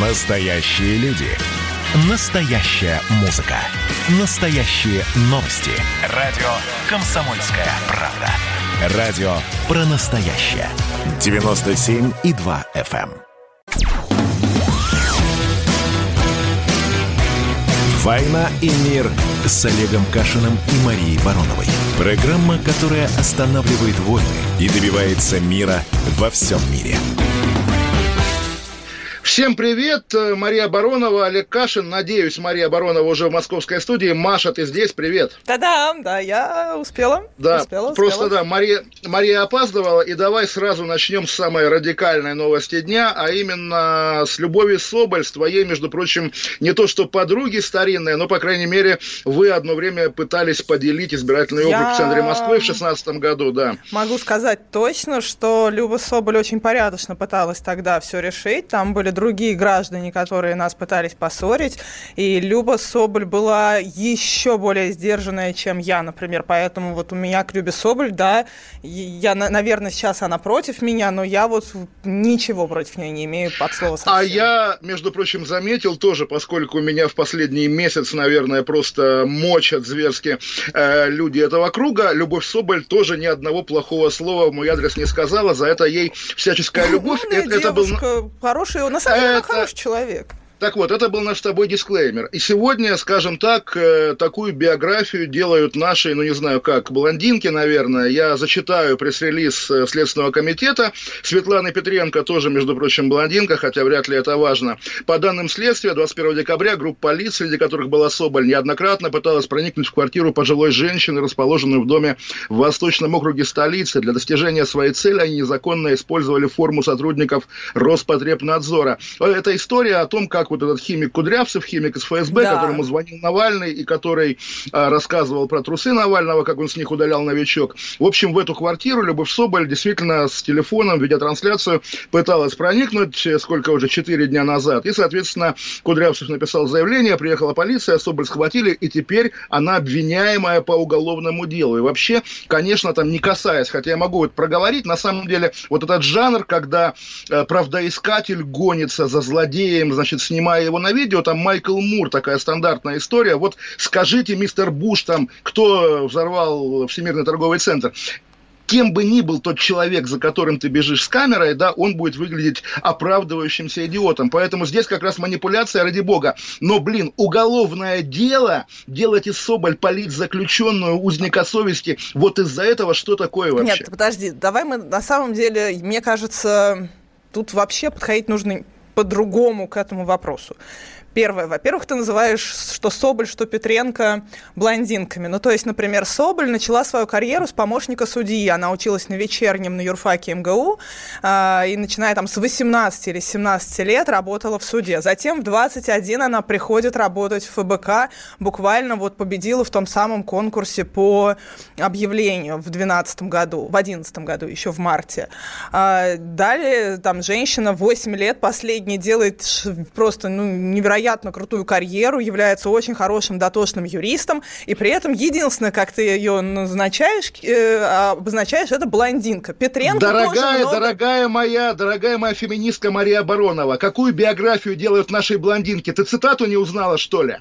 Настоящие люди. Настоящая музыка. Настоящие новости. Радио «Комсомольская правда». Радио про настоящее. 97,2 FM. «Война и мир» с Олегом Кашиным и Марией Бароновой. Программа, которая останавливает войны и добивается мира во всем мире. Всем привет, Мария Баронова, Олег Кашин. Надеюсь, Мария Баронова уже в московской студии. Маша, ты здесь? Привет. Да-да, да, я успела. Да, успела, просто успела. да, Мария, Мария опаздывала. И давай сразу начнем с самой радикальной новости дня, а именно с Любови Соболь, с твоей, между прочим, не то что подруги старинные, но, по крайней мере, вы одно время пытались поделить избирательный округ Я- в центре Москвы в 2016 году, да. Могу сказать точно, что Люба Соболь очень порядочно пыталась тогда все решить. Там были другие граждане, которые нас пытались поссорить. И Люба Соболь была еще более сдержанная, чем я, например. Поэтому вот у меня к Любе Соболь, да, я, на- наверное, сейчас она против меня, но я вот ничего против нее не имею под слово совсем. А я, между прочим, заметил тоже, поскольку у меня в последний месяц, наверное, просто мочат зверски э, люди этого круга, Любовь Соболь тоже ни одного плохого слова в мой адрес не сказала, за это ей всяческая любовь. Это, это был... хороший, на самом деле, она Это- хороший человек. Так вот, это был наш с тобой дисклеймер. И сегодня, скажем так, э, такую биографию делают наши, ну не знаю как, блондинки, наверное. Я зачитаю пресс-релиз э, Следственного комитета. Светлана Петренко тоже, между прочим, блондинка, хотя вряд ли это важно. По данным следствия, 21 декабря группа полиции, среди которых была Соболь, неоднократно пыталась проникнуть в квартиру пожилой женщины, расположенную в доме в Восточном округе столицы. Для достижения своей цели они незаконно использовали форму сотрудников Роспотребнадзора. Это история о том, как вот этот химик Кудрявцев, химик из ФСБ, Да. которому звонил Навальный и который а, рассказывал про трусы Навального, как он с них удалял новичок. В общем, в эту квартиру Любовь Соболь действительно с телефоном, ведя трансляцию, пыталась проникнуть, э, сколько уже, 4 дня назад. И, соответственно, Кудрявцев написал заявление, приехала полиция, Соболь схватили, и теперь она обвиняемая по уголовному делу. И вообще, конечно, там не касаясь, хотя я могу это проговорить, на самом деле, вот этот жанр, когда э, правдоискатель гонится за злодеем, значит, снимая его на видео, там Майкл Мур, такая стандартная история. Вот скажите, мистер Буш, там, кто взорвал Всемирный торговый центр? Кем бы ни был тот человек, за которым ты бежишь с камерой, да, он будет выглядеть оправдывающимся идиотом. Поэтому здесь как раз манипуляция ради бога. Но, блин, уголовное дело, делать из Соболь политзаключенную узника совести, вот из-за этого что такое вообще? Нет, подожди, давай мы на самом деле, мне кажется, тут вообще подходить нужно по-другому к этому вопросу. Первое, во-первых, ты называешь что Соболь, что Петренко блондинками. Ну, то есть, например, Соболь начала свою карьеру с помощника судьи. Она училась на вечернем на юрфаке МГУ, а, и начиная там с 18 или 17 лет работала в суде. Затем в 21 она приходит работать в ФБК, буквально вот победила в том самом конкурсе по объявлению в 2012 году, в 2011 году, еще в марте. А, Далее там женщина 8 лет последний делает просто ну, невероятно крутую карьеру, является очень хорошим дотошным юристом, и при этом единственное, как ты ее назначаешь, э, обозначаешь, это блондинка. Петренко Дорогая, много- дорогая моя, дорогая моя феминистка Мария Баронова, какую биографию делают наши блондинки? Ты цитату не узнала, что ли?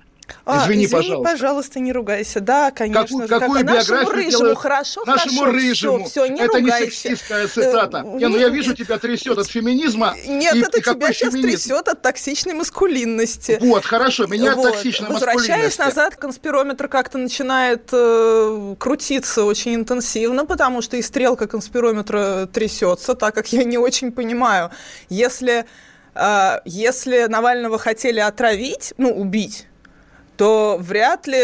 А, Извини, пожалуйста. пожалуйста, не ругайся. Да, конечно Какую, как- какую нашему биографию рыжему, делают хорошо, нашему хорошо, рыжему? Все, не это ругайся. не сексистская цитата. Э, не, ну я не- вижу, тебя трясет от феминизма. Нет, и, это и тебя сейчас феминизм? трясет от токсичной маскулинности. Вот, хорошо, меня Вот. от токсичной Возвращаясь маскулинности. назад, конспирометр как-то начинает э, крутиться очень интенсивно, потому что и стрелка конспирометра трясется, так как я не очень понимаю, если, э, если Навального хотели отравить, ну, убить, то вряд ли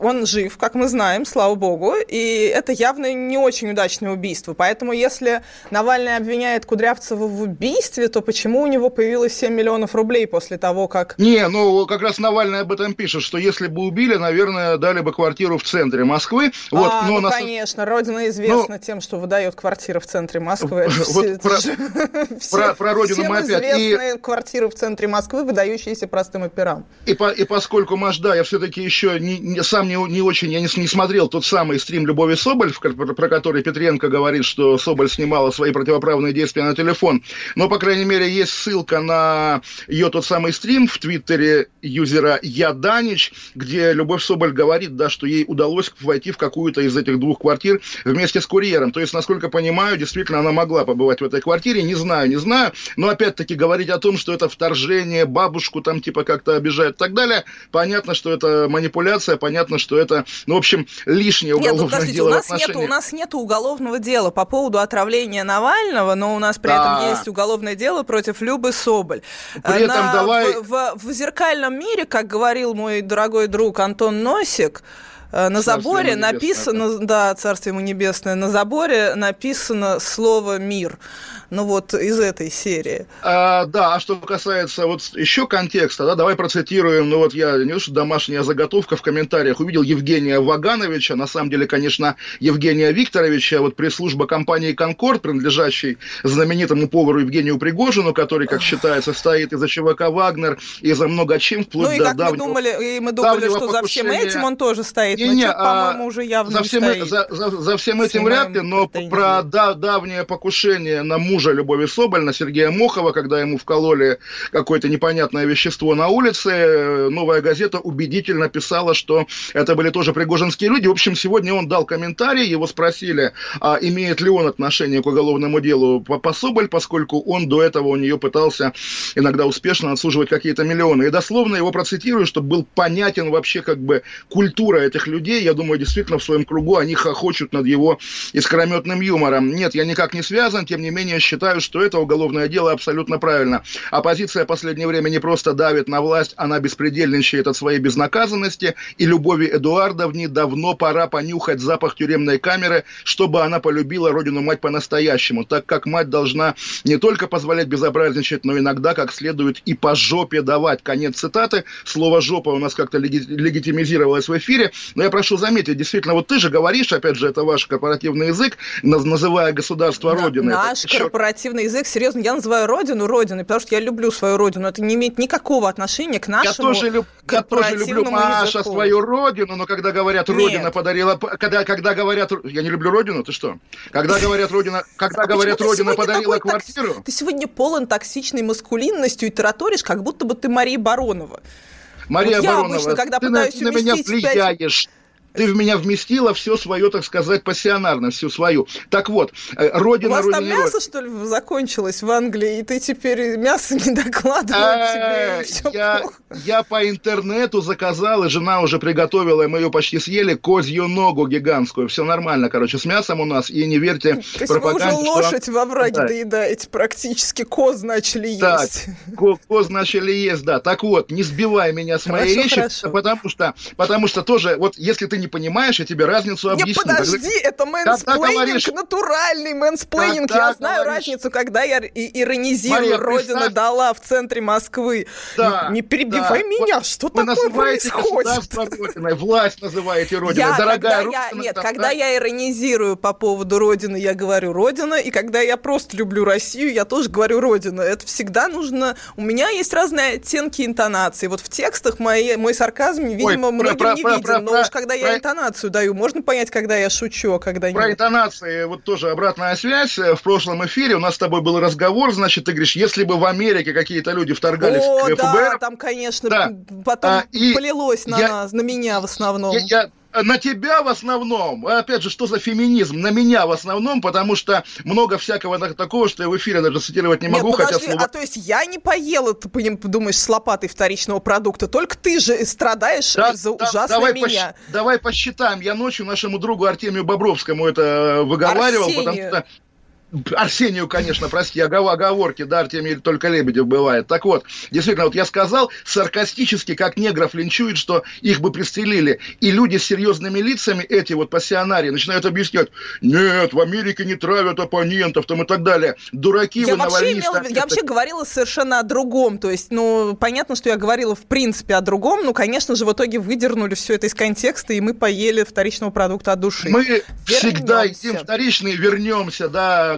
он жив, как мы знаем, слава богу, и это явно не очень удачное убийство. Поэтому если Навальный обвиняет Кудрявцева в убийстве, то почему у него появилось 7 миллионов рублей после того, как... Не, ну как раз Навальный об этом пишет, что если бы убили, наверное, дали бы квартиру в центре Москвы. Вот, а, но ну, на с- конечно, Родина известна тем, что выдает квартиры в центре Москвы. Вот про- это же- все- про- про Родину мы опять. И- известные квартиры в центре Москвы, выдающиеся простым операм. И, по- и поскольку, Маш, да, я все-таки еще не, не- сам не, не очень, я не, не смотрел тот самый стрим Любови Соболь, про, про который Петренко говорит, что Соболь снимала свои противоправные действия на телефон. Но, по крайней мере, есть ссылка на ее тот самый стрим в Твиттере юзера Я где Любовь Соболь говорит, да, что ей удалось войти в какую-то из этих двух квартир вместе с курьером. То есть, насколько понимаю, действительно она могла побывать в этой квартире. Не знаю, не знаю. Но опять-таки говорить о том, что это вторжение, бабушку там типа как-то обижают и так далее, понятно, что это манипуляция, понятно, что это, ну, в общем, лишнее нет, ну, уголовное ну, дело у нас, нет, у нас нет уголовного дела по поводу отравления Навального, но у нас при да. этом есть уголовное дело против Любы Соболь. При этом На, давай... в, в, в зеркальном мире, как говорил мой дорогой друг Антон Носик, э, на заборе написано, да, царствие ему небесное, на заборе написано слово «мир» ну вот из этой серии. А, да, а что касается вот еще контекста, да, давай процитируем, ну вот я, не то что домашняя заготовка в комментариях, увидел Евгения Вагановича, на самом деле, конечно, Евгения Викторовича, вот пресс-служба компании «Конкорд», принадлежащей знаменитому повару Евгению Пригожину, который, как считается, стоит из-за ЧВК «Вагнер» и за много чем, вплоть ну, и до как давнего, мы думали, и мы думали, что покушения. за всем этим он тоже стоит, не, не, но по-моему, уже явно за всем, стоит. За, за, за всем этим вряд ли, но про да, давнее покушение на мужа мужа Любови Соболь, на Сергея Мохова, когда ему вкололи какое-то непонятное вещество на улице. Новая газета убедительно писала, что это были тоже пригожинские люди. В общем, сегодня он дал комментарий, его спросили, а имеет ли он отношение к уголовному делу по, по Соболь, поскольку он до этого у нее пытался иногда успешно отсуживать какие-то миллионы. И дословно его процитирую, чтобы был понятен вообще как бы культура этих людей. Я думаю, действительно в своем кругу они хохочут над его искрометным юмором. Нет, я никак не связан, тем не менее считаю, что это уголовное дело абсолютно правильно. Оппозиция в последнее время не просто давит на власть, она беспредельничает от своей безнаказанности, и Любови Эдуардовне давно пора понюхать запах тюремной камеры, чтобы она полюбила родину-мать по-настоящему, так как мать должна не только позволять безобразничать, но иногда как следует и по жопе давать. Конец цитаты. Слово «жопа» у нас как-то легитимизировалось в эфире, но я прошу заметить, действительно, вот ты же говоришь, опять же, это ваш корпоративный язык, называя государство Родиной. Наш корпоративный язык, серьезно, я называю родину родиной, потому что я люблю свою родину. Это не имеет никакого отношения к нашему Я тоже, люб, я тоже люблю, Маша, языку. свою родину, но когда говорят, родина Нет. подарила... Когда, когда говорят... Я не люблю родину, ты что? Когда говорят, родина... Когда а говорят, родина подарила квартиру... Токс... Ты сегодня полон токсичной маскулинностью и тараторишь, как будто бы ты Мария Баронова. Мария вот я обычно, когда ты пытаюсь на, на меня влияешь ты в меня вместила все свое, так сказать, пассионарно, всю свою. Так вот, э, родина, У вас родина, там мясо, родина. что ли, закончилось в Англии, и ты теперь мясо не докладываешь тебе, я, я по интернету заказал, и жена уже приготовила, и мы ее почти съели, козью ногу гигантскую. Все нормально, короче, с мясом у нас, и не верьте То есть вы уже лошадь во враге да. доедаете практически, коз начали есть. Так, коз начали есть, да. Так вот, не сбивай меня с моей речи, потому что, потому что тоже, вот если ты не понимаешь, я тебе разницу объясню. Не, подожди, когда... это мэнсплейнинг, говоришь... натуральный мэнсплейнинг. Я знаю говоришь... разницу, когда я иронизирую, Мария, Родина представь... дала в центре Москвы. Да, не перебивай да. меня, что Вы такое происходит? Родиной, власть называете Родиной, я, дорогая. Я, нет, да, когда да. я иронизирую по поводу Родины, я говорю Родина, и когда я просто люблю Россию, я тоже говорю Родина. Это всегда нужно... У меня есть разные оттенки интонации. Вот в текстах мои, мой сарказм, видимо, Ой, многим про, не про, виден, про, но уж когда я интонацию даю. Можно понять, когда я шучу, а когда нет? Про интонации, вот тоже обратная связь. В прошлом эфире у нас с тобой был разговор, значит, ты говоришь, если бы в Америке какие-то люди вторгались О, в ФБР... да, там, конечно, да. потом а, полилось на я, нас, на меня в основном. Я, я, на тебя в основном, опять же, что за феминизм? На меня в основном, потому что много всякого такого, что я в эфире даже цитировать не могу. Нет, подожди, хотя слово... а то есть я не поела, ты думаешь, с лопатой вторичного продукта, только ты же страдаешь да, из-за да, ужасной давай меня. Пос... Давай посчитаем. Я ночью нашему другу Артемию Бобровскому это выговаривал, Арсению. потому что Арсению, конечно, прости, оговорки, да, Артемий только Лебедев бывает. Так вот, действительно, вот я сказал саркастически, как негров линчуют, что их бы пристрелили. И люди с серьезными лицами, эти вот пассионарии, начинают объяснять, нет, в Америке не травят оппонентов, там и так далее. Дураки я вы вообще имела, Я вообще говорила совершенно о другом. То есть, ну, понятно, что я говорила в принципе о другом, но, конечно же, в итоге выдернули все это из контекста, и мы поели вторичного продукта от души. Мы вернемся. всегда едим вторичный, вернемся, да,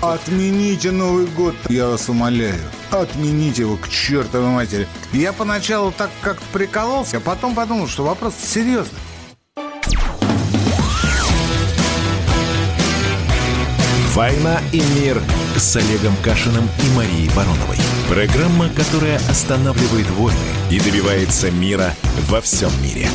Отмените Новый год, я вас умоляю. Отмените его к чертовой матери. Я поначалу так как-то прикололся, а потом подумал, что вопрос серьезный. «Война и мир» с Олегом Кашиным и Марией Бароновой. Программа, которая останавливает войны и добивается мира во всем мире.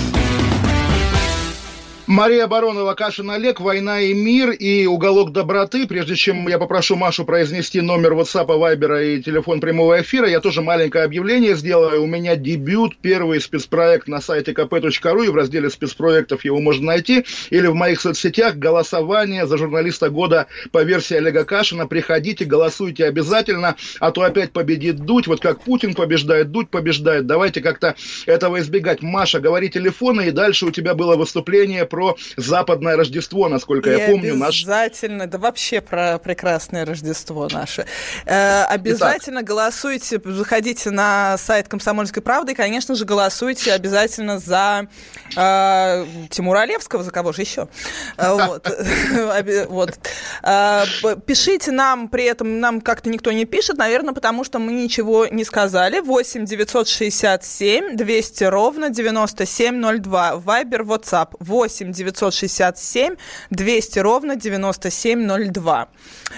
Мария Баронова, Кашин Олег, «Война и мир» и «Уголок доброты». Прежде чем я попрошу Машу произнести номер WhatsApp, Viber и телефон прямого эфира, я тоже маленькое объявление сделаю. У меня дебют, первый спецпроект на сайте kp.ru, и в разделе спецпроектов его можно найти, или в моих соцсетях голосование за журналиста года по версии Олега Кашина. Приходите, голосуйте обязательно, а то опять победит Дудь. Вот как Путин побеждает, Дудь побеждает. Давайте как-то этого избегать. Маша, говори телефоны, и дальше у тебя было выступление про про западное Рождество, насколько и я помню. Обязательно, наш... да вообще про прекрасное Рождество наше. Э, обязательно Итак. голосуйте, заходите на сайт Комсомольской правды и, конечно же, голосуйте обязательно за э, Тимура Олевского, за кого же еще. Э, вот. Э, пишите нам, при этом нам как-то никто не пишет, наверное, потому что мы ничего не сказали. 8 967 200 ровно 9702. Вайбер, WhatsApp 8 8 967 200 ровно 9702.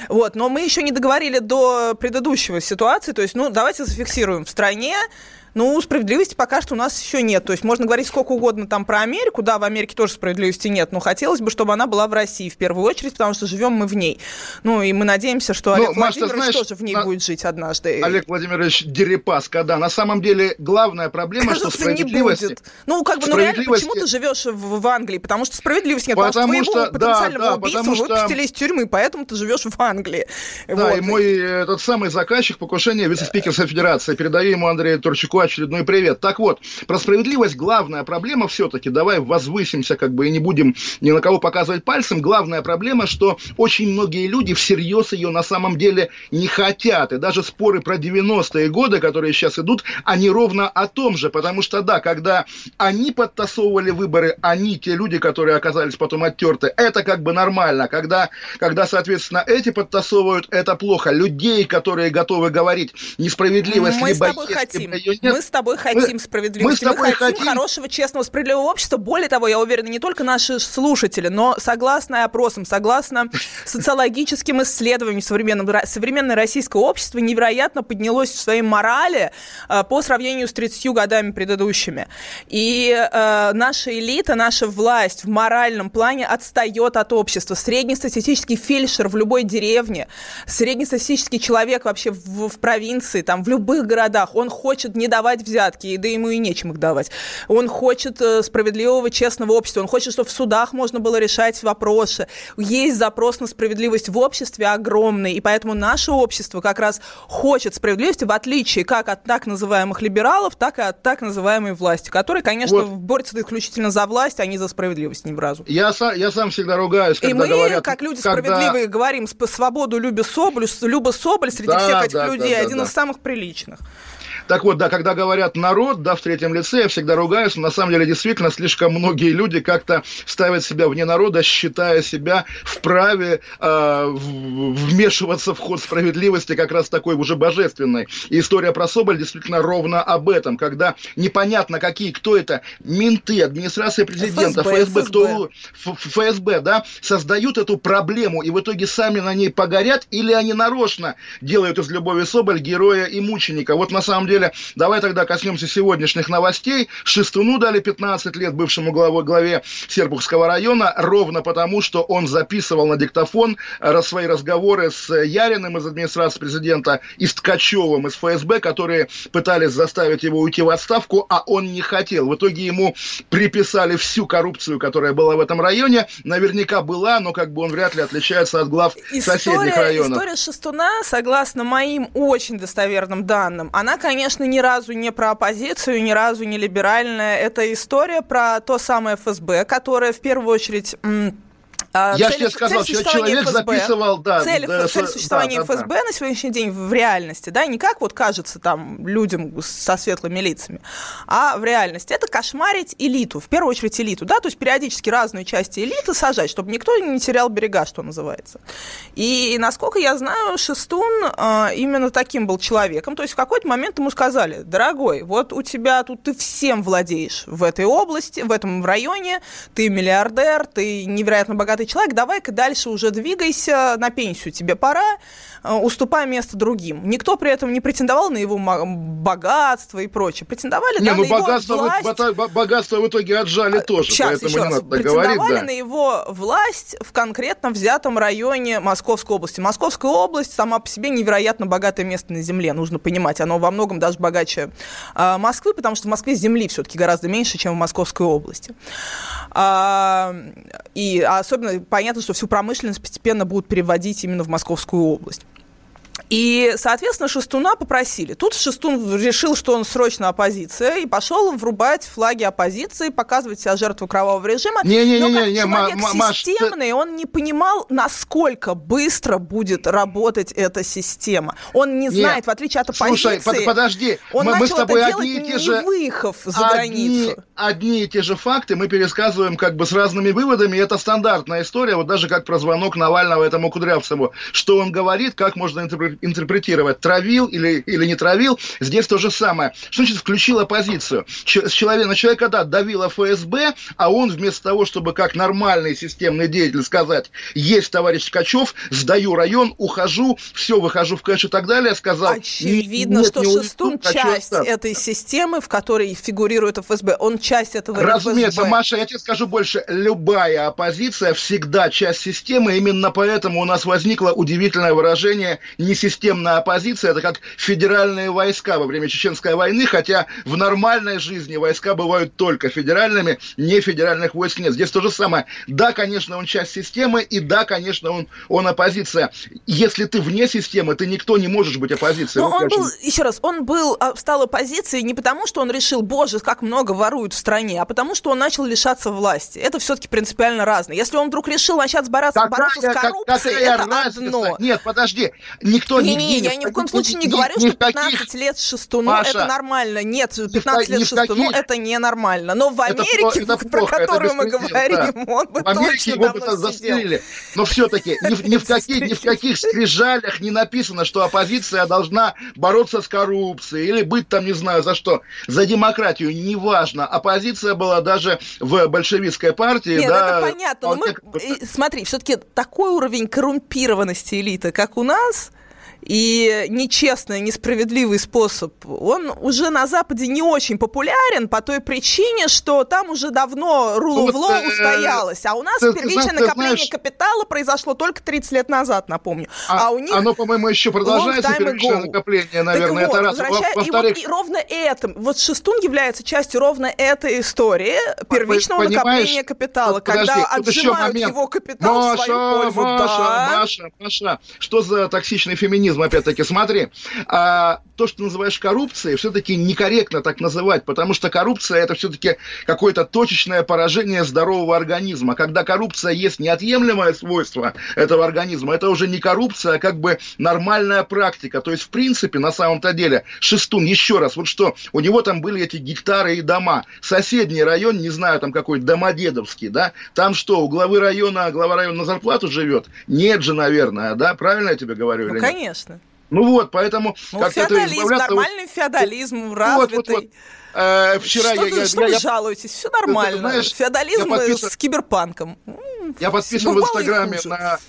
Вот, но мы еще не договорили до предыдущего ситуации, то есть, ну, давайте зафиксируем. В стране ну, справедливости пока что у нас еще нет. То есть можно говорить сколько угодно там про Америку, да, в Америке тоже справедливости нет, но хотелось бы, чтобы она была в России в первую очередь, потому что живем мы в ней. Ну, и мы надеемся, что ну, Олег Маш, Владимирович знаешь, тоже в ней на... будет жить однажды. Олег Владимирович Дерипаска, да. На самом деле главная проблема, Кажется, что справедливость... не будет. Ну, как бы, ну реально, почему ты живешь в, в Англии? Потому что справедливости нет. Потому, потому что что, потенциального да, убийцу потому что... выпустили из тюрьмы, поэтому ты живешь в Англии. Да, вот. и мой этот самый заказчик покушения вице-спикера Федерации. Передаю ему Андрею Турчаку очередной привет. Так вот, про справедливость главная проблема все-таки, давай возвысимся как бы и не будем ни на кого показывать пальцем, главная проблема, что очень многие люди всерьез ее на самом деле не хотят. И даже споры про 90-е годы, которые сейчас идут, они ровно о том же, потому что, да, когда они подтасовывали выборы, они, те люди, которые оказались потом оттерты, это как бы нормально. Когда, когда соответственно, эти подтасовывают, это плохо. Людей, которые готовы говорить несправедливость, Мы либо с тобой есть, хотим. либо ее нет. Мы с тобой хотим мы, справедливости. Мы, мы хотим, хотим хорошего, честного, справедливого общества. Более того, я уверена, не только наши слушатели, но согласно опросам, согласно социологическим исследованиям современным, современное российское общество невероятно поднялось в своей морали э, по сравнению с 30 годами предыдущими. И э, наша элита, наша власть в моральном плане отстает от общества. Среднестатистический фельдшер в любой деревне, среднестатистический человек вообще в, в провинции, там, в любых городах, он хочет не давать взятки, и да ему и нечем их давать. Он хочет э, справедливого, честного общества, он хочет, чтобы в судах можно было решать вопросы. Есть запрос на справедливость в обществе огромный, и поэтому наше общество как раз хочет справедливости, в отличие как от так называемых либералов, так и от так называемой власти, которые, конечно, вот. борются исключительно за власть, а не за справедливость, не в разу. Я, сам, я сам всегда ругаюсь, когда И мы, говорят, как люди когда... справедливые, говорим свободу Любе Соболь, Люба Соболь среди да, всех этих да, людей, да, да, один да. из самых приличных. Так вот, да, когда говорят народ, да, в третьем лице, я всегда ругаюсь, но на самом деле действительно слишком многие люди как-то ставят себя вне народа, считая себя вправе э, вмешиваться в ход справедливости как раз такой уже божественной. И история про Соболь действительно ровно об этом, когда непонятно какие, кто это, менты, администрация президента, ФСБ, ФСБ, кто, ФСБ, да, создают эту проблему и в итоге сами на ней погорят, или они нарочно делают из Любови Соболь героя и мученика. Вот на самом деле деле, давай тогда коснемся сегодняшних новостей. Шестуну дали 15 лет бывшему главе, главе Серпухского района, ровно потому, что он записывал на диктофон э, свои разговоры с Яриным из администрации президента и с Ткачевым из ФСБ, которые пытались заставить его уйти в отставку, а он не хотел. В итоге ему приписали всю коррупцию, которая была в этом районе. Наверняка была, но как бы он вряд ли отличается от глав история, соседних районов. История Шестуна, согласно моим очень достоверным данным, она, конечно, ни разу не про оппозицию, ни разу не либеральная. Это история про то самое ФСБ, которое в первую очередь Я цель, тебе сказал, что человек ФСБ, записывал, да. Цель, да, цель существования да, да, ФСБ да. на сегодняшний день в реальности, да, не как вот кажется там людям со светлыми лицами, а в реальности это кошмарить элиту, в первую очередь элиту, да, то есть периодически разные части элиты сажать, чтобы никто не терял берега, что называется. И, насколько я знаю, Шестун э, именно таким был человеком, то есть в какой-то момент ему сказали, дорогой, вот у тебя тут ты всем владеешь в этой области, в этом районе, ты миллиардер, ты невероятно богатый богатый человек, давай-ка дальше уже двигайся, на пенсию тебе пора, э, уступай место другим. Никто при этом не претендовал на его богатство и прочее. Претендовали не, да, ну на богатство, его власть. богатство в итоге отжали а, тоже, Сейчас, поэтому не раз. надо Претендовали говорить, да. на его власть в конкретно взятом районе Московской области. Московская область сама по себе невероятно богатое место на земле, нужно понимать. Оно во многом даже богаче э, Москвы, потому что в Москве земли все-таки гораздо меньше, чем в Московской области. А, и особенно понятно, что всю промышленность постепенно будут переводить именно в Московскую область. И, соответственно, Шестуна попросили. Тут Шестун решил, что он срочно оппозиция, и пошел врубать флаги оппозиции, показывать себя жертву кровавого режима. Не, не, Но не, как не, человек Маш, системный, ты... он не понимал, насколько быстро будет работать эта система. Он не знает, Нет. в отличие от оппозиции. Слушай, под, подожди, он мы, мы с тобой одни и те же выехав за одни, границу. Одни и те же факты мы пересказываем как бы с разными выводами. Это стандартная история, вот даже как про звонок Навального этому Кудрявцеву. Что он говорит, как можно интерпретировать травил или, или не травил. Здесь то же самое. Что значит включил оппозицию? Ч- человек, на человека, да, давила ФСБ, а он вместо того, чтобы как нормальный системный деятель сказать, есть товарищ Ткачев, сдаю район, ухожу, все, выхожу в кэш и так далее, сказал... Очевидно, нет, что не Шестун часть остаться. этой системы, в которой фигурирует ФСБ. Он часть этого Разумеется, ФСБ. Маша, я тебе скажу больше. Любая оппозиция всегда часть системы. Именно поэтому у нас возникло удивительное выражение «несистемная оппозиция», это как федеральные войска во время Чеченской войны, хотя в нормальной жизни войска бывают только федеральными, не федеральных войск нет. Здесь то же самое. Да, конечно, он часть системы, и да, конечно, он, он оппозиция. Если ты вне системы, ты никто не можешь быть оппозицией. Но он был, еще раз, он был, а, стал оппозицией не потому, что он решил, боже, как много воруют в стране, а потому, что он начал лишаться власти. Это все-таки принципиально разное. Если он вдруг решил начать бороться, какая, бороться с коррупцией, какая это разница? одно. Нет, подожди, никто не... Не, не, я ни в коем случае не говорю, что 15 лет Шестуну Маша, это нормально. Нет, 15 лет Шестуну это ненормально. Но в Америке, про которую мы говорим, он бы В Америке его бы застрелили. Но все-таки ни, в каких, ни в каких скрижалях не написано, что оппозиция должна бороться с коррупцией или быть там, не знаю, за что. За демократию, неважно. Оппозиция была даже в большевистской партии. Нет, да, это понятно. Но мы, смотри, все-таки такой уровень коррумпированности элиты, как у нас, и нечестный, несправедливый способ, он уже на Западе не очень популярен по той причине, что там уже давно rule of law устоялось, а у нас ты, первичное ты, накопление знаешь, капитала произошло только 30 лет назад, напомню. А, а у них оно, по-моему, еще продолжается, первичное накопление, наверное, так это раз. Возвращая, и, вот, и ровно это, вот Шестун является частью ровно этой истории первичного Понимаешь, накопления капитала, подожди, когда отжимают его капитал Маша, в свою пользу. Маша, да. Маша, Маша, что за токсичный феминизм? Механизм, опять-таки, смотри, а, то, что называешь коррупцией, все-таки некорректно так называть, потому что коррупция это все-таки какое-то точечное поражение здорового организма. Когда коррупция есть неотъемлемое свойство этого организма, это уже не коррупция, а как бы нормальная практика. То есть, в принципе, на самом-то деле, Шестун, еще раз, вот что, у него там были эти гектары и дома. Соседний район, не знаю, там какой Домодедовский, да, там что, у главы района, глава района на зарплату живет? Нет же, наверное, да, правильно я тебе говорю? Ну, конечно. Нет? Ну вот, поэтому ну, как феодализм, это нормальный вот, феодализм, развитый. Вот, вот, вот. Э, вчера что я, я, что я, вы жалуетесь? Все нормально. Знаешь, Феодализм подписан, с киберпанком. Я подписан в Инстаграме на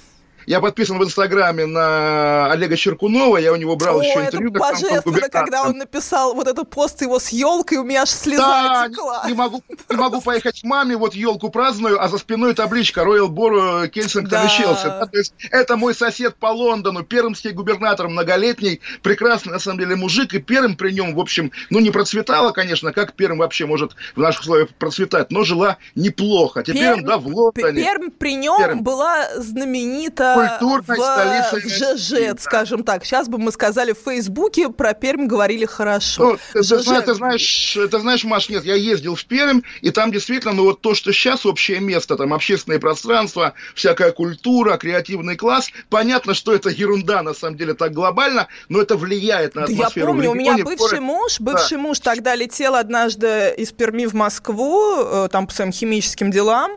Я подписан в Инстаграме на Олега Черкунова, я у него брал О, еще это интервью. божественно, когда он написал вот этот пост его с елкой, у меня аж слеза да, текла. Не, могу, не могу поехать к маме, вот елку праздную, а за спиной табличка Royal Borough Кенсингтон да. и Челси. Да, то есть это мой сосед по Лондону, пермский губернатор, многолетний, прекрасный, на самом деле, мужик, и Перм при нем, в общем, ну, не процветала, конечно, как Перм вообще может в наших условиях процветать, но жила неплохо. Теперь Перм, он, да, в Лондоне. Перм при нем Перм. была знаменита Культурной в ЖЖ, скажем так. Сейчас бы мы сказали в Фейсбуке, про Пермь говорили хорошо. Ну, ты, ты, знаешь, ты, знаешь, ты знаешь, Маш, нет, я ездил в Пермь, и там действительно, ну, вот то, что сейчас общее место, там общественное пространство, всякая культура, креативный класс, понятно, что это ерунда, на самом деле, так глобально, но это влияет на атмосферу. Я помню, у меня бывший муж, бывший да. муж тогда летел однажды из Перми в Москву, э, там по своим химическим делам,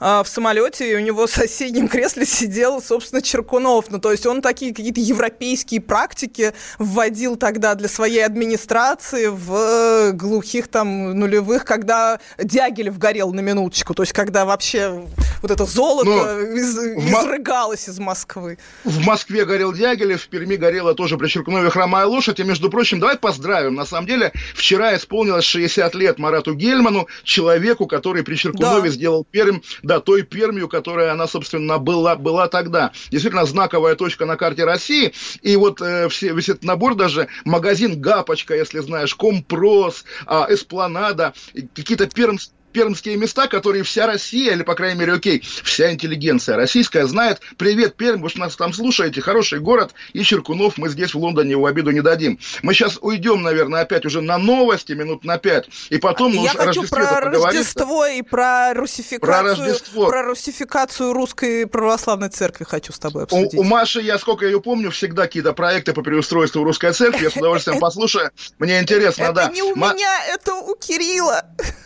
в самолете, и у него в соседнем кресле сидел, собственно, Черкунов. Ну, то есть он такие какие-то европейские практики вводил тогда для своей администрации в э, глухих там нулевых, когда Дягилев горел на минуточку. То есть когда вообще вот это золото ну, из, изрыгалось из Москвы. В Москве горел Дягилев, в Перми горела тоже при Черкунове хромая лошадь. И, между прочим, давай поздравим. На самом деле, вчера исполнилось 60 лет Марату Гельману, человеку, который при Черкунове да. сделал Пермь да, той Пермью, которая она, собственно, была, была тогда. Действительно, знаковая точка на карте России. И вот э, все, весь этот набор даже, магазин «Гапочка», если знаешь, «Компрос», э, «Эспланада», какие-то пермские пермские места, которые вся Россия, или, по крайней мере, окей, вся интеллигенция российская знает. Привет, Пермь, вы что нас там слушаете, хороший город, и Черкунов мы здесь в Лондоне его обиду не дадим. Мы сейчас уйдем, наверное, опять уже на новости минут на пять, и потом Я хочу про Рождество и про русификацию, про, Рождество. про русификацию русской православной церкви хочу с тобой обсудить. У, у Маши, я сколько ее помню, всегда какие-то проекты по переустройству русской церкви, я с удовольствием послушаю, мне интересно, да. Не у меня, это у Кирилла,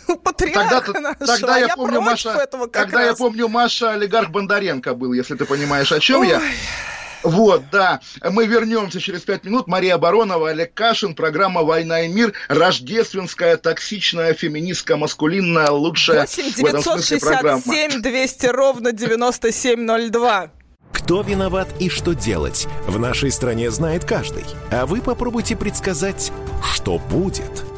патриарха тогда, тогда я, я помню, Маша, тогда раз. я помню, Маша олигарх Бондаренко был, если ты понимаешь, о чем Ой. я. Вот, да. Мы вернемся через пять минут. Мария Баронова, Олег Кашин, программа «Война и мир», рождественская, токсичная, феминистская, маскулинная, лучшая 8 в этом смысле программа. 200 ровно 9702. Кто виноват и что делать, в нашей стране знает каждый. А вы попробуйте предсказать, что будет –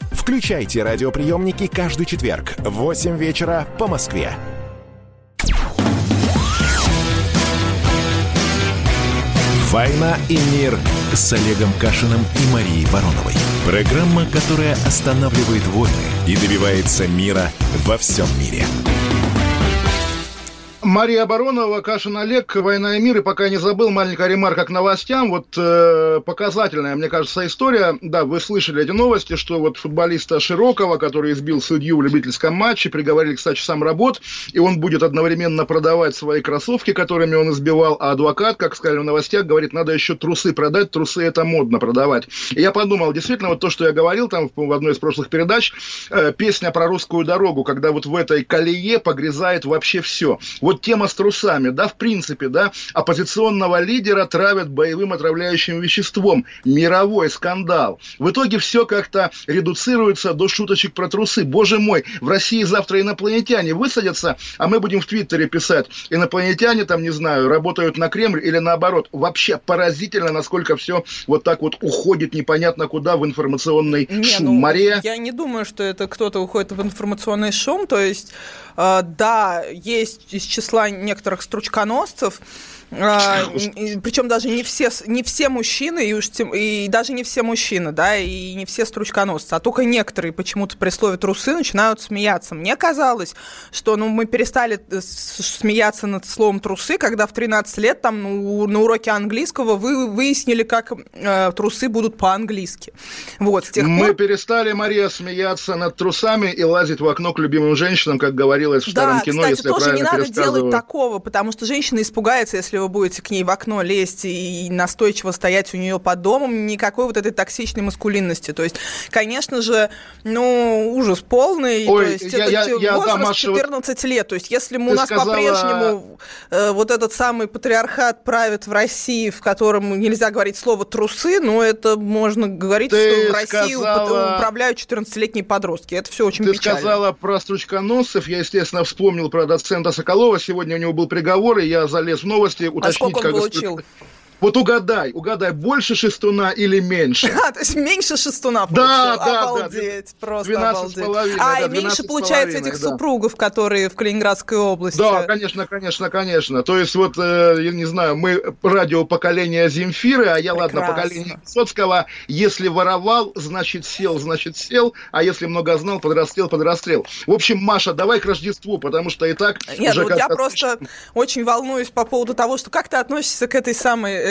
Включайте радиоприемники каждый четверг в 8 вечера по Москве. «Война и мир» с Олегом Кашиным и Марией Бароновой. Программа, которая останавливает войны и добивается мира во всем мире. Мария Баронова, Кашин Олег, «Война и мир». И пока не забыл, маленькая ремарка к новостям. Вот э, показательная, мне кажется, история. Да, вы слышали эти новости, что вот футболиста Широкого, который избил судью в любительском матче, приговорили к 100 часам работ, и он будет одновременно продавать свои кроссовки, которыми он избивал, а адвокат, как сказали в новостях, говорит, надо еще трусы продать, трусы это модно продавать. И я подумал, действительно, вот то, что я говорил там в одной из прошлых передач, э, песня про русскую дорогу, когда вот в этой колее погрязает вообще все. Вот вот тема с трусами, да, в принципе, да, оппозиционного лидера травят боевым отравляющим веществом. Мировой скандал. В итоге все как-то редуцируется до шуточек про трусы. Боже мой, в России завтра инопланетяне высадятся, а мы будем в Твиттере писать, инопланетяне там, не знаю, работают на Кремль или наоборот. Вообще поразительно, насколько все вот так вот уходит непонятно куда в информационный не, шум. Ну, Мария? Я не думаю, что это кто-то уходит в информационный шум, то есть, э, да, есть из числа некоторых стручконосцев, А, причем даже не все, не все мужчины, и, уж тем, и даже не все мужчины, да, и не все стручконосцы, а только некоторые почему-то при слове трусы начинают смеяться. Мне казалось, что ну, мы перестали э, смеяться над словом трусы, когда в 13 лет там ну, на уроке английского вы выяснили, как э, трусы будут по-английски. Вот, с тех мы пор... перестали, Мария, смеяться над трусами и лазить в окно к любимым женщинам, как говорилось в старом да, кино, кстати, если тоже я не надо делать такого, потому что женщина испугается, если вы будете к ней в окно лезть и настойчиво стоять у нее под домом, никакой вот этой токсичной маскулинности. То есть, конечно же, ну, ужас полный. Ой, то есть, я, это я, я, возраст да, 14 лет. То есть, если у нас сказала... по-прежнему э, вот этот самый патриархат правит в России, в котором нельзя говорить слово «трусы», ну, это можно говорить, Ты что в России сказала... управляют 14-летние подростки. Это все очень Ты печально. сказала про стручконосцев. Я, естественно, вспомнил про доцента Соколова. Сегодня у него был приговор, и я залез в новости уточнить, а сколько он получил? Вот угадай, угадай, больше шестуна или меньше? А, то есть меньше шестуна получил? Да, да, обалдеть, да. просто обалдеть. А, да, и меньше получается этих да. супругов, которые в Калининградской области. Да, конечно, конечно, конечно. То есть вот, э, я не знаю, мы радио поколения Земфиры, а я, Прекрасно. ладно, поколение Высоцкого. Если воровал, значит сел, значит сел, а если много знал, подрастел, подрастел. В общем, Маша, давай к Рождеству, потому что и так... Нет, уже вот я просто очень волнуюсь по поводу того, что как ты относишься к этой самой Э,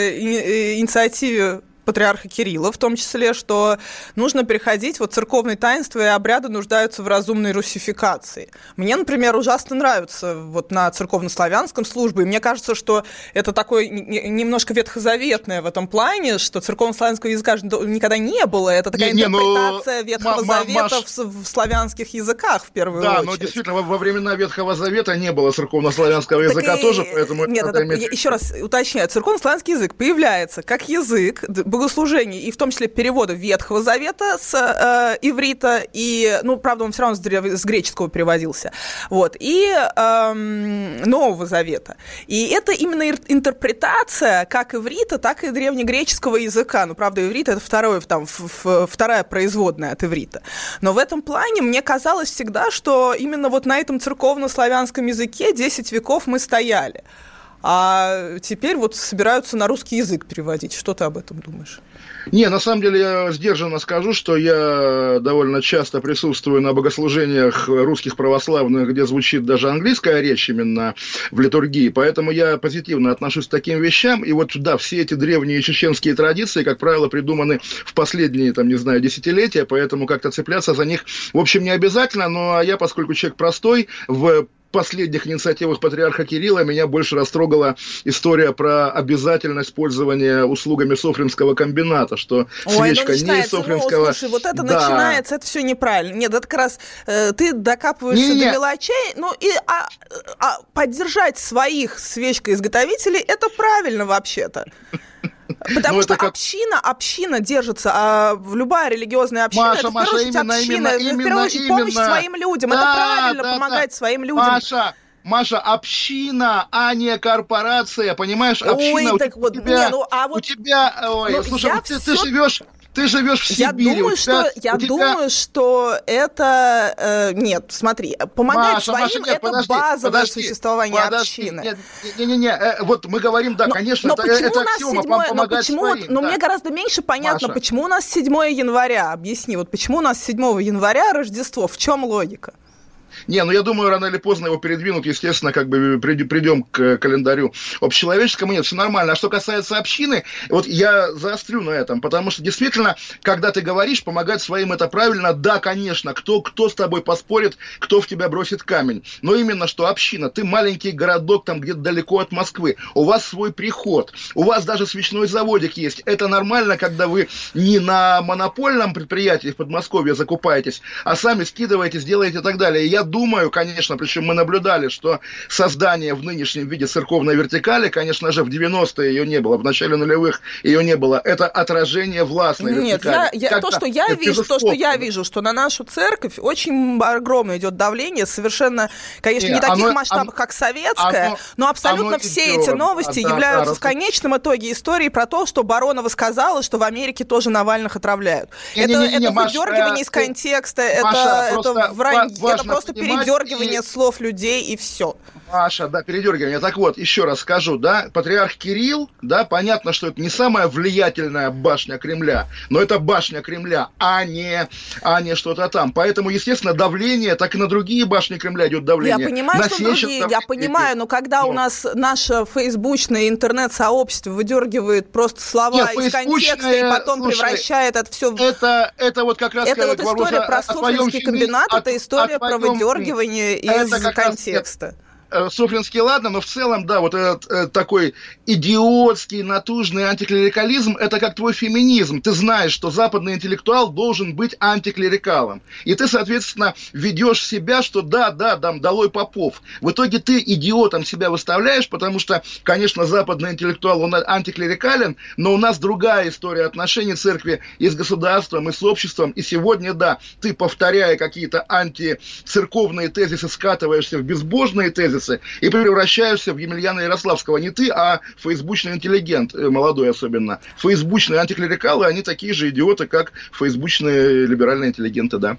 инициативе патриарха Кирилла, в том числе, что нужно переходить, вот церковные таинства и обряды нуждаются в разумной русификации. Мне, например, ужасно нравится вот на церковнославянском службе, и мне кажется, что это такое немножко ветхозаветное в этом плане, что церковнославянского языка никогда не было, это такая не, не, ну, интерпретация Ветхого Завета Маш... в, в славянских языках в первую да, очередь. Да, но действительно, во, во времена Ветхого Завета не было церковнославянского языка и... тоже, поэтому... Нет, это, иметь... еще раз уточняю, церковнославянский язык появляется как язык, богослужений, и в том числе перевода Ветхого Завета с э, иврита, и, ну, правда, он все равно с, греческого переводился, вот, и э, Нового Завета. И это именно интерпретация как иврита, так и древнегреческого языка. Ну, правда, иврит – это второе, там, вторая производная от иврита. Но в этом плане мне казалось всегда, что именно вот на этом церковно-славянском языке 10 веков мы стояли а теперь вот собираются на русский язык переводить. Что ты об этом думаешь? Не, на самом деле я сдержанно скажу, что я довольно часто присутствую на богослужениях русских православных, где звучит даже английская речь именно в литургии, поэтому я позитивно отношусь к таким вещам. И вот, да, все эти древние чеченские традиции, как правило, придуманы в последние, там, не знаю, десятилетия, поэтому как-то цепляться за них, в общем, не обязательно, но я, поскольку человек простой, в последних инициативах патриарха Кирилла меня больше растрогала история про обязательность пользования услугами Софринского комбината, что Ой, ну свечка ну, не Софринского... Ну, слушай, вот это да. начинается, это все неправильно. Нет, это как раз э, ты докапываешься не, не. до мелочей, ну и а, а поддержать своих свечкоизготовителей, это правильно вообще-то. Потому ну, что как... община, община держится, а любая религиозная община, Маша, это Маша, в первую именно, община, именно, именно, в первую очередь именно. помощь своим людям. Да, это правильно да, помогать да. своим людям. Маша, Маша, община, а не корпорация, понимаешь? Община. Ой, так вот, тебя, не, ну, а вот... У тебя, ой, ну, слушай, ты, все... ты живешь ты живешь в Сибири. Я думаю, тебя, что, я тебя... думаю, что это... Э, нет, смотри, помогать Маша, своим Маша, нет, это подожди, базовое подожди, существование подожди, общины. Не-не-не, э, вот мы говорим, да, но, конечно, но это, почему это у нас аксиома, 7, помогать но почему, своим. Но да. мне гораздо меньше понятно, Маша. почему у нас 7 января. Объясни, вот почему у нас 7 января Рождество, в чем логика? Не, ну я думаю, рано или поздно его передвинут, естественно, как бы придем к календарю общечеловеческому. Нет, все нормально. А что касается общины, вот я заострю на этом, потому что действительно, когда ты говоришь, помогать своим это правильно, да, конечно, кто, кто с тобой поспорит, кто в тебя бросит камень. Но именно что община, ты маленький городок там где-то далеко от Москвы, у вас свой приход, у вас даже свечной заводик есть. Это нормально, когда вы не на монопольном предприятии в Подмосковье закупаетесь, а сами скидываете, делаете и так далее. Я думаю, конечно, причем мы наблюдали, что создание в нынешнем виде церковной вертикали, конечно же, в 90-е ее не было, в начале нулевых ее не было. Это отражение властной Нет, вертикали. Я, я, то, что я вижу, то, что я вижу, что на нашу церковь очень огромное идет давление, совершенно, конечно, не, не таких оно, масштабах, оно, как советская, оно, но абсолютно все идет, эти новости да, являются да, в конечном итоге историей про то, что Баронова сказала, что в Америке тоже Навальных отравляют. Не, это не, не, не, это Маша, выдергивание из контекста, Маша, это, это вранье, это просто просто передергивание и... слов людей и все. Маша, да, передергивание. Так вот, еще раз скажу, да, патриарх Кирилл, да, понятно, что это не самая влиятельная башня Кремля, но это башня Кремля, а не, а не что-то там. Поэтому, естественно, давление, так и на другие башни Кремля идет давление. Я понимаю, на что другие, я понимаю, но когда но. у нас наше фейсбучное интернет-сообщество выдергивает просто слова Нет, из контекста и потом слушай, превращает это все в... Это, это вот как раз... Это вот история про Суфлинский комбинат, это история про выдергивание из контекста. Раз, Э, Софлинский, ладно, но в целом, да, вот этот э, такой идиотский, натужный антиклерикализм, это как твой феминизм. Ты знаешь, что западный интеллектуал должен быть антиклерикалом. И ты, соответственно, ведешь себя, что да, да, дам, долой попов. В итоге ты идиотом себя выставляешь, потому что, конечно, западный интеллектуал, он антиклерикален, но у нас другая история отношений церкви и с государством, и с обществом. И сегодня, да, ты, повторяя какие-то антицерковные тезисы, скатываешься в безбожные тезисы, кризисы, и превращаешься в Емельяна Ярославского. Не ты, а фейсбучный интеллигент, э, молодой особенно. Фейсбучные антиклерикалы, они такие же идиоты, как фейсбучные либеральные интеллигенты, да.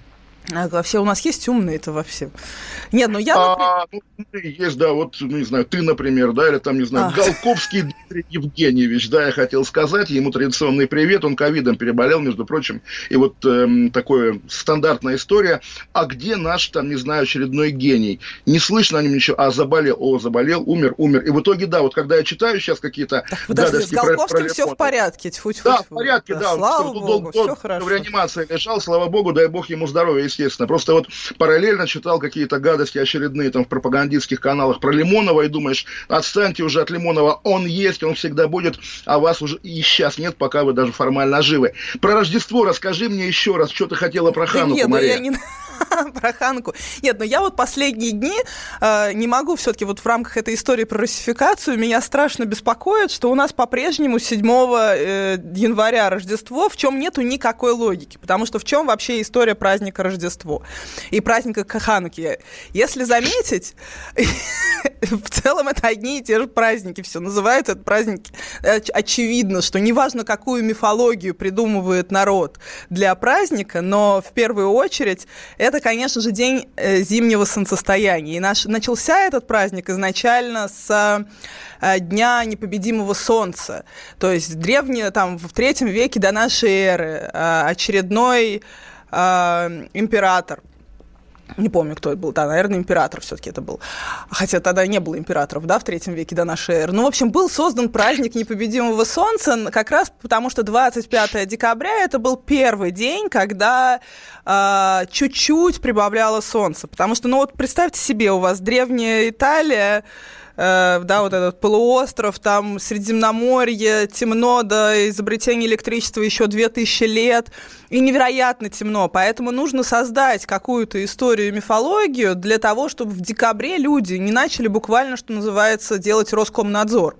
Вообще у нас есть умные это вообще? Нет, ну я... А, ну, есть, да, вот, ну, не знаю, ты, например, да, или там, не знаю, а. Голковский Дмитрий Евгеньевич, да, я хотел сказать, ему традиционный привет, он ковидом переболел, между прочим, и вот эм, такая стандартная история, а где наш, там, не знаю, очередной гений? Не слышно о нем ничего, а заболел, о, заболел, умер, умер. И в итоге, да, вот когда я читаю сейчас какие-то Подожди, гадости с Голковским про, все в порядке, тьфу -тьфу Да, в порядке, да, да слава он богу, дол- все хорошо. в реанимации лежал, слава богу, дай бог ему здоровья, естественно. Просто вот параллельно читал какие-то гадости очередные там в пропагандистских каналах про Лимонова и думаешь, отстаньте уже от Лимонова, он есть, он всегда будет, а вас уже и сейчас нет, пока вы даже формально живы. Про Рождество расскажи мне еще раз, что ты хотела про Хануку, да нет, Мария. Я не... про Ханку. Нет, но я вот последние дни э, не могу все-таки вот в рамках этой истории про русификацию, меня страшно беспокоит, что у нас по-прежнему 7 э, января Рождество, в чем нету никакой логики. Потому что в чем вообще история праздника Рождество и праздника Хануки? Если заметить, в целом это одни и те же праздники. Все называются это праздники. Очевидно, что неважно, какую мифологию придумывает народ для праздника, но в первую очередь это, конечно же, день э, зимнего солнцестояния. И наш, начался этот праздник изначально с э, Дня непобедимого солнца. То есть древние, там, в третьем веке до нашей эры э, очередной император не помню, кто это был, да, наверное, император все-таки это был. Хотя тогда не было императоров, да, в третьем веке до нашей эры. Ну, в общем, был создан праздник непобедимого солнца, как раз потому, что 25 декабря это был первый день, когда э, чуть-чуть прибавляло солнце. Потому что, ну вот представьте себе, у вас древняя Италия, Э, да, вот этот полуостров, там Средиземноморье, темно до изобретения электричества еще 2000 лет, и невероятно темно, поэтому нужно создать какую-то историю, мифологию для того, чтобы в декабре люди не начали буквально, что называется, делать Роскомнадзор.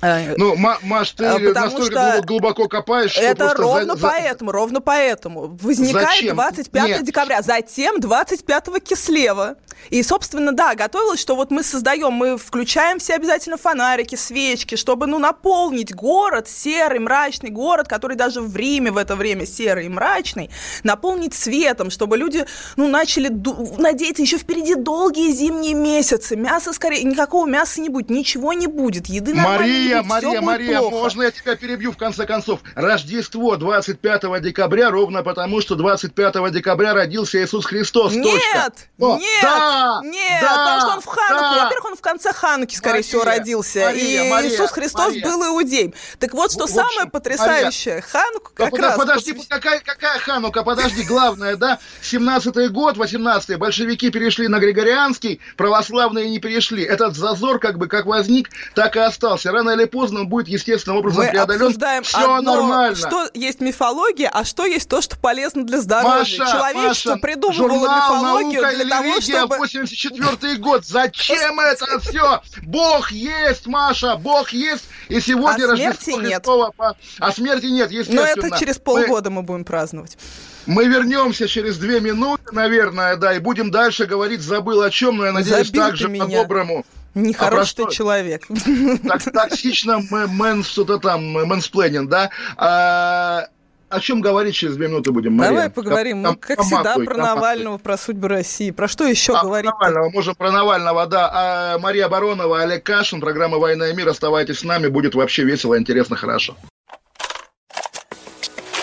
Э, ну, Маш, ты э, Потому настолько что глубоко копаешь, что Это ровно за... поэтому, ровно поэтому. Возникает Зачем? 25 Нет. декабря, затем 25 Кислева. И, собственно, да, готовилось, что вот мы создаем, мы включаем все обязательно фонарики, свечки, чтобы, ну, наполнить город, серый, мрачный город, который даже в Риме в это время серый и мрачный, наполнить светом, чтобы люди, ну, начали надеяться, еще впереди долгие зимние месяцы, мясо скорее, никакого мяса не будет, ничего не будет, еды нормально Мария, Мария, Мария, плохо. можно я тебя перебью в конце концов? Рождество 25 декабря ровно потому, что 25 декабря родился Иисус Христос. Нет, точка. О, нет, да, нет, да, потому что он в Хануку. Да. Во-первых, он в конце Хануки, скорее Мария, всего, родился. Мария, и Мария, Иисус Христос Мария. был иудеем. Так вот, что в, самое общем, потрясающее. Мария. Ханука как да, раз... Подожди, посвящ... какая, какая Ханука? Подожди, главное, да? 17-й год, 18-й, большевики перешли на Григорианский, православные не перешли. Этот зазор как бы как возник, так и остался. Рано рано или поздно он будет естественным образом Мы преодолен. Обсуждаем Все одно, нормально. Что есть мифология, а что есть то, что полезно для здоровья. Маша, Человечество Маша, придумывало журнал мифологию «Наука для того, чтобы... 84 год. Зачем это все? Бог есть, Маша, Бог есть. И сегодня а Рождество нет. Христова. А смерти нет, естественно. Но это через полгода мы, мы будем праздновать. Мы вернемся через две минуты, наверное, да, и будем дальше говорить «забыл о чем», но я надеюсь, Забил также по-доброму. Нехороший а ты человек. Так, токсично мэн что-то там, мэнсплейнинг, да? А, о чем говорить через две минуты будем, Мария? Давай поговорим, ну, как всегда, про Навального, про судьбу России. Про что еще а, говорить? Навального, можем про Навального, да. А Мария Баронова, Олег Кашин, программа «Война и мир». Оставайтесь с нами, будет вообще весело, интересно, хорошо.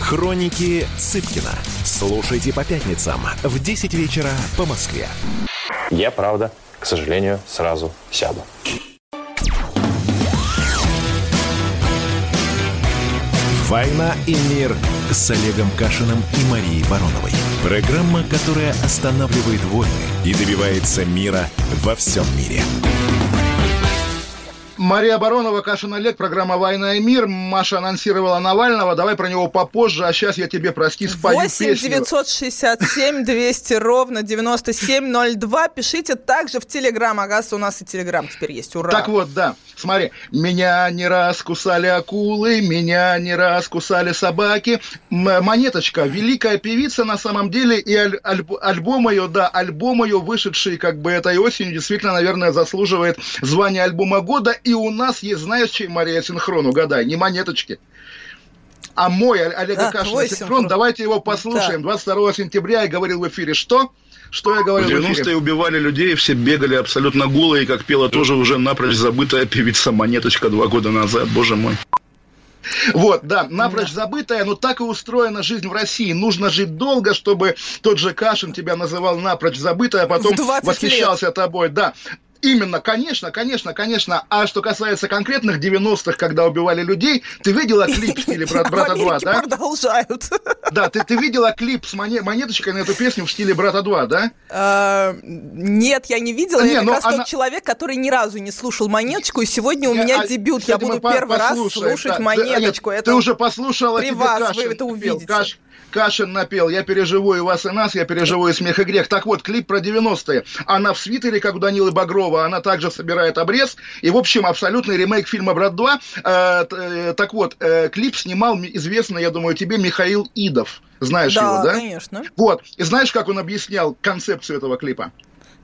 Хроники Цыпкина. Слушайте по пятницам в 10 вечера по Москве. Я, правда, к сожалению, сразу сяду. «Война и мир» с Олегом Кашиным и Марией Бароновой. Программа, которая останавливает войны и добивается мира во всем мире. Мария Баронова, Кашин Олег, программа «Война и мир». Маша анонсировала Навального, давай про него попозже, а сейчас я тебе, прости, спою 8 песню. 967 200 ровно 9702. Пишите также в Телеграм. Ага, у нас и Телеграм теперь есть. Ура! Так вот, да. Смотри, меня не раз кусали акулы, меня не раз кусали собаки. Монеточка, великая певица на самом деле, и аль- аль- альбом ее, да, альбом ее, вышедший как бы этой осенью, действительно, наверное, заслуживает звания альбома года. И у нас есть, знаешь, чей Мария Синхрон, угадай, не монеточки, а мой Олега а, Кашина синхрон. Давайте его послушаем. Да. 22 сентября я говорил в эфире, что? Что я говорил в 90-е убивали людей, все бегали абсолютно голые, как пела тоже уже напрочь забытая певица Монеточка два года назад, боже мой. Вот, да, напрочь да. забытая, но так и устроена жизнь в России. Нужно жить долго, чтобы тот же Кашин тебя называл напрочь забытая, а потом восхищался лет. тобой. Да, Именно, конечно, конечно, конечно. А что касается конкретных 90-х, когда убивали людей, ты видела клип в стиле «Брат, «Брата 2», да? продолжают. Да, ты, ты видела клип с монеточкой на эту песню в стиле «Брата 2», да? А, нет, я не видела. Я как раз тот человек, который ни разу не слушал монеточку, и сегодня у меня а, дебют. Я буду первый раз слушать монеточку. Ты уже послушала, При вас вы это увидите. Кашин напел «Я переживу и вас, и нас, я переживу и смех, и грех». Так вот, клип про 90-е. Она в свитере, как у Данилы Багрова, она также собирает обрез. И, в общем, абсолютный ремейк фильма «Брат 2». Э, э, так вот, э, клип снимал известный, я думаю, тебе Михаил Идов. Знаешь да, его, да? конечно. Вот. И знаешь, как он объяснял концепцию этого клипа?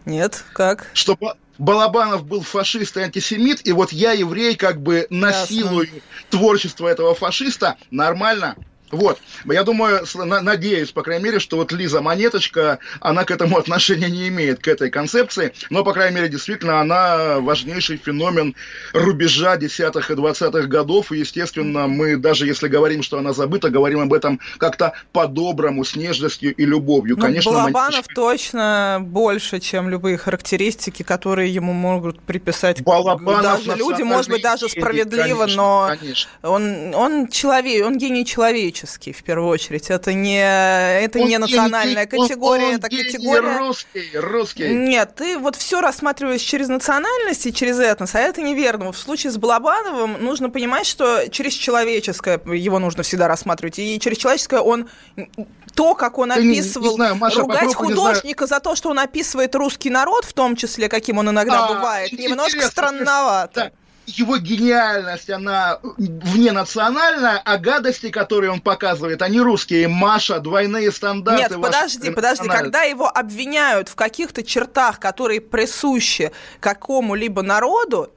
Нет, как? Что Балабанов был фашист и антисемит, и вот я, еврей, как бы насилую Ясно. творчество этого фашиста. Нормально. Вот, я думаю, надеюсь, по крайней мере, что вот Лиза Монеточка, она к этому отношения не имеет, к этой концепции, но, по крайней мере, действительно, она важнейший феномен рубежа десятых и двадцатых годов, и, естественно, мы, даже если говорим, что она забыта, говорим об этом как-то по-доброму, с нежностью и любовью. Ну, Конечно, Балабанов Монеточка... точно больше, чем любые характеристики, которые ему могут приписать. Балабанов даже люди, может быть, даже справедливо, конечно, но конечно. он, он человек, он гений человека человеческий, в первую очередь. Это не, это он не национальная гений, категория, он это категория... русский, русский. Нет, ты вот все рассматриваешь через национальность и через этнос, а это неверно. В случае с Балабановым нужно понимать, что через человеческое его нужно всегда рассматривать, и через человеческое он то, как он описывал, не, не знаю, Маша, ругать художника за то, что он описывает русский народ, в том числе, каким он иногда а, бывает, немножко странновато. Да его гениальность, она вне национальная, а гадости, которые он показывает, они русские. Маша, двойные стандарты. Нет, подожди, подожди. Когда его обвиняют в каких-то чертах, которые присущи какому-либо народу,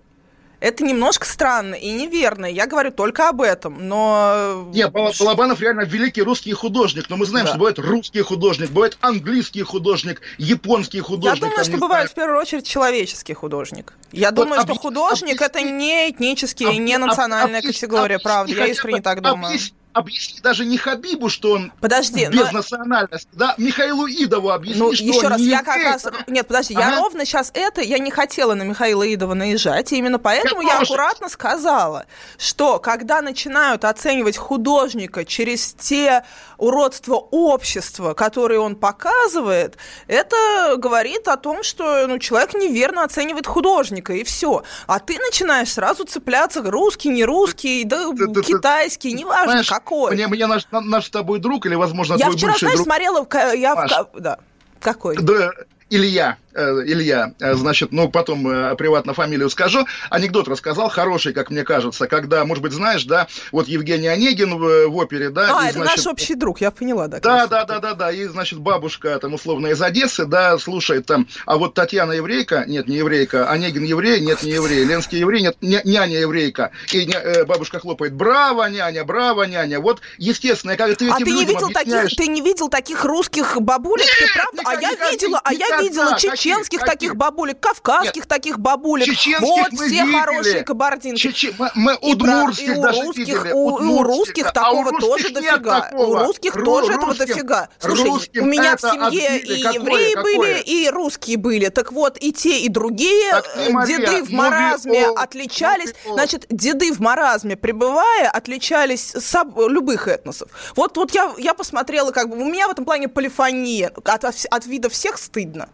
это немножко странно и неверно. Я говорю только об этом, но... Нет, Балабанов реально великий русский художник, но мы знаем, да. что бывает русский художник, бывает английский художник, японский художник. Я думаю, что бывает знаю. в первую очерить человеческий художник. Я вот думаю, объясни, что художник объясни, это не этнический, об, не национальная об, категория, объясни, правда. Я искренне так думаю. Объясни, объясни даже не Хабибу, что он подожди, без но... национальности, да, Михаилу Идову объясни, ну, что еще он раз, не я как раз... Нет, подожди, ага. я ровно сейчас это, я не хотела на Михаила Идова наезжать, и именно поэтому я, я аккуратно сказала, что когда начинают оценивать художника через те уродства общества, которые он показывает, это говорит о том, что ну, человек неверно оценивает художника, и все. А ты начинаешь сразу цепляться, русский, не русский, да, китайский, неважно знаешь, какой. Мне, мне наш, наш с тобой друг, или, возможно, я твой вчера, бывший знаешь, друг... смотрела, я в... Да. Какой? Да, Илья, Илья, значит, ну, потом приватно фамилию скажу, анекдот рассказал, хороший, как мне кажется, когда, может быть, знаешь, да, вот Евгений Онегин в, в опере, да. А, и, это значит, наш общий друг, я поняла, да. Да, да, да, да, да, и, значит, бабушка, там, условно, из Одессы, да, слушает там, а вот Татьяна еврейка, нет, не еврейка, Онегин еврей, нет, не еврей, Ленский еврей, нет, не, няня еврейка, и э, бабушка хлопает, браво, няня, браво, няня, вот, естественно, когда ты а ты не видел объясняешь... таких, ты не видел таких русских бабулек, нет, ты правда? Никогда, а я никогда, видела, а я видела чеченских каких, таких бабулек, кавказских Нет. таких бабулек. Чеченских вот мы все видели. хорошие кабардинки. Чече... Мы, мы удмурских и у даже русских, видели. у, и у русских да. такого а у тоже дофига. такого. У русских Ру- тоже этого русским- дофига. Слушай, у меня в семье и Какое, евреи какое? были, и русские были. Так вот, и те, и другие Так э, деды в ну, маразме ви- о, отличались. ну, ви- о. Значит, деды в маразме пребывая отличались любых этносов. Вот, вот я, я посмотрела, как бы у меня в этом плане полифония. От, от вида всех стыдно.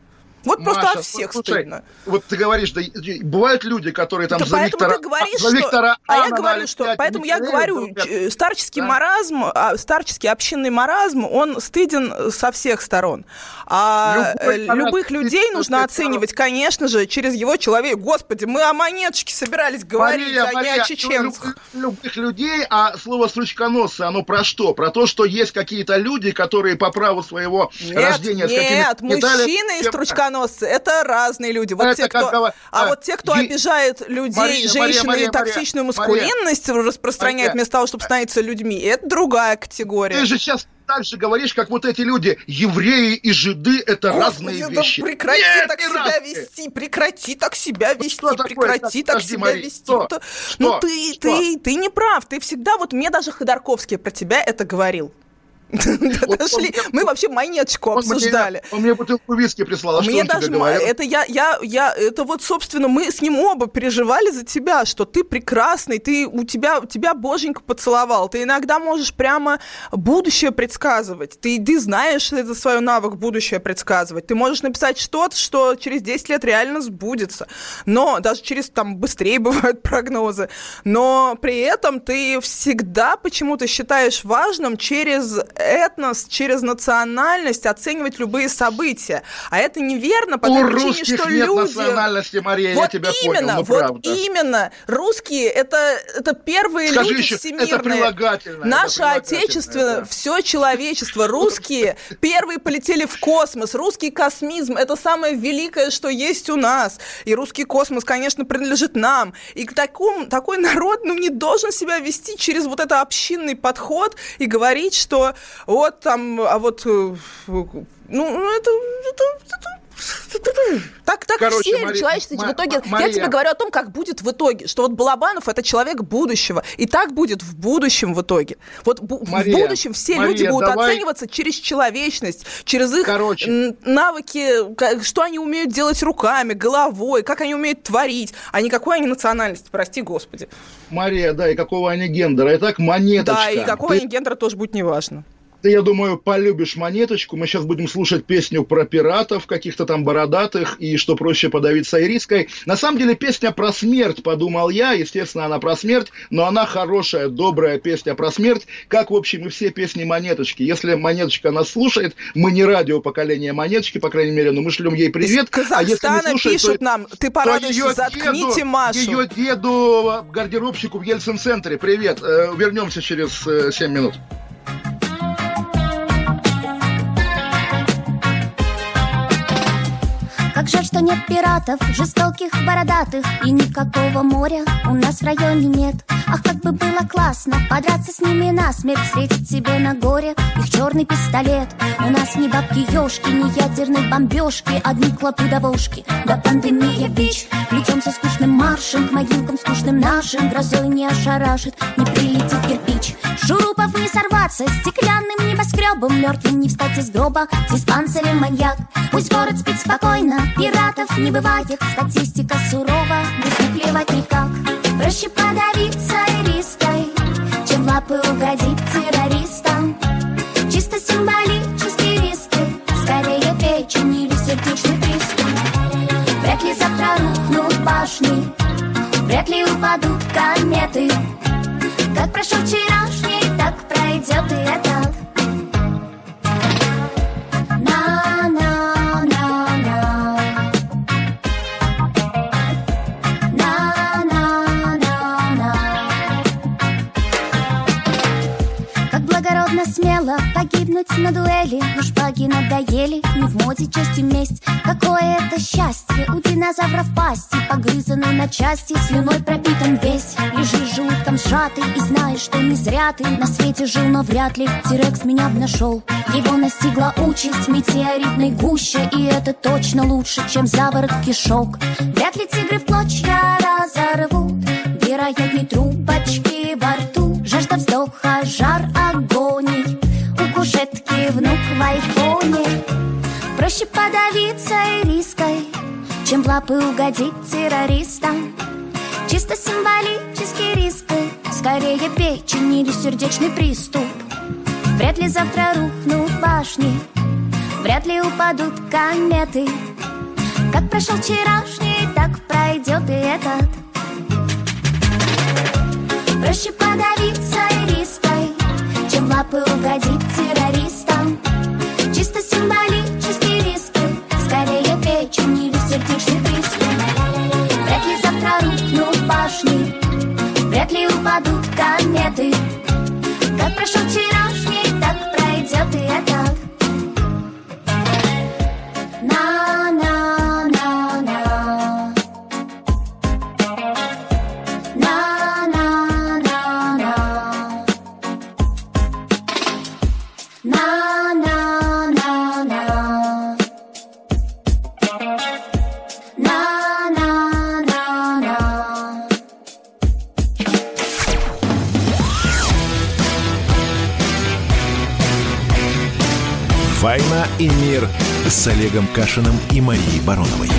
Вот просто Маша, от всех слушай, стыдно. Вот ты говоришь, да, бывают люди, которые там Да за Виктора, ты говоришь, за что... Виктора а я говорю, что... Поэтому я говорю, ч- старческий Да. маразм, а, старческий общинный маразм, он стыден со всех сторон. А Любой э, любых людей нужно оценивать, конечно же, через его человека. Господи, мы о монеточке собирались говорить, Мария, а не Мария, о чеченцах. лю- любых людей, а слово стручконосцы, оно про что? Про то, что есть какие-то люди, которые по праву своего Нет, рождения с нет, деталями- мужчины и стручконосцы – это разные люди. Вот Это те, кто, говор- а а, вот те, кто е- обижает людей, Мария, женщин Мария, и Мария, токсичную Мария, маскулинность распространяет Мария. вместо того, чтобы становиться людьми, это другая категория. Ты же сейчас так же говоришь, как вот эти люди, евреи и жиды, это разные Господи, да вещи. прекрати Нет, так не себя разные. вести, прекрати так себя вести, что такое? прекрати Так, так подожди, себя Мария, вести. что? То- Что? Ну ты, Что? ты, ты не прав, ты всегда, вот мне даже Ходорковский про тебя это говорил. Дошли. Мы вообще монеточку обсуждали. Он мне бутылку виски прислал, а Мне даже это я, я, я, это вот, собственно, мы с ним оба переживали за тебя, что ты прекрасный, ты у тебя, тебя боженька поцеловал, ты иногда можешь прямо будущее предсказывать, ты, ты знаешь это свой навык будущее предсказывать, ты можешь написать что-то, что через 10 лет реально сбудется, но даже через там быстрее бывают прогнозы, но при этом ты всегда почему-то считаешь важным через этнос, через национальность оценивать любые события. А это неверно по У той причине, что нет люди... национальности, Мария, я Вот тебя именно, понял, ну вот правда. именно. Русские это, это первые Скажи люди еще, всемирные. это прилагательное. Наше это отечество, да. все человечество, русские первые полетели в космос. Русский космизм это самое великое, что есть у нас. И русский космос, конечно, принадлежит нам. И к такому, такой народ ну, не должен себя вести через вот это общинный подход и говорить, что вот там, а вот, э, ну, это, это, это так, так Короче, все Мари- человечество Ма- в итоге. Ма- Мария. Я тебе говорю о том, как будет в итоге. Что вот Балабанов это человек будущего. И так будет в будущем в итоге. Вот Мария, в будущем все Мария, люди будут давай- оцениваться через человечность, через их Короче. навыки, что они умеют делать руками, головой, как они умеют творить, а не какой они национальности, прости господи. Мария, да, и какого они гендера. Итак, монеточка. Да, и какого Ты- они гендера тоже будет неважно. Ты, я думаю, полюбишь монеточку. Мы сейчас будем слушать песню про пиратов, каких-то там бородатых, и что проще подавиться ириской. На самом деле песня про смерть, подумал я. Естественно, она про смерть, но она хорошая, добрая песня про смерть, как, в общем, и все песни монеточки. Если монеточка нас слушает, мы не радио поколения монеточки, по крайней мере, но мы шлем ей привет. Из Казахстана а если не слушает, пишут то- нам, ты порадуешься, заткните деду- Машу. Ее деду, гардеробщику в Ельцин-центре. Привет. Э, Вернемся через э, 7 минут. Как жаль, что нет пиратов, жестоких, бородатых И никакого моря у нас в районе нет. Ах, как бы было классно Подраться с ними насмерть Встретить себе на горе их черный пистолет. У нас ни бабки-ешки, ни ядерной бомбежки Одни клопы-довошки, да пандемия бич Плетемся скучным маршем К могилкам скучным нашим Грозой не ошарашит, не прилетит кирпич. Шурупов не сорваться Стеклянным небоскребом Мертвым не встать из гроба Диспансерем маньяк. Пусть город спит спокойно Пиратов не бывает. Статистика сурова Без них плевать никак. Проще подавиться риской Чем лапы угодить террористам. Чисто символические риски Скорее печень или сердечный приступ Вряд ли завтра рухнут башни Вряд ли упадут кометы. Как прошел вчерашний, так пройдет и этот погибнуть на дуэли Но шпаги надоели, не в моде честь и месть. Какое это счастье? У динозавров пасти Погрызанный на части, слюной пропитан весь. Лежишь желудком сжатый и знаешь, что не зря ты На свете жил, но вряд ли Тирекс меня б нашел Его настигла участь в метеоритной гуще И это точно лучше, чем заворот кишок. Вряд ли тигры в клочья разорвут Вероятней трубочки во рту. Жажда вздоха, жар агоний У кушетки внук в айфоне. Проще подавиться и риской Чем в лапы угодить террористам. Чисто символический риск Скорее печень или сердечный приступ. Вряд ли завтра рухнут башни Вряд ли упадут кометы. Как прошел вчерашний, так пройдет и этот. Проще подавиться лапы угодить террористам. Чисто символический риск Скорее печень или сердечный приступ Вряд ли завтра рухнут башни Вряд ли упадут кометы. Как прошел вчерашний, с Олегом Кашиным и Марией Бароновой.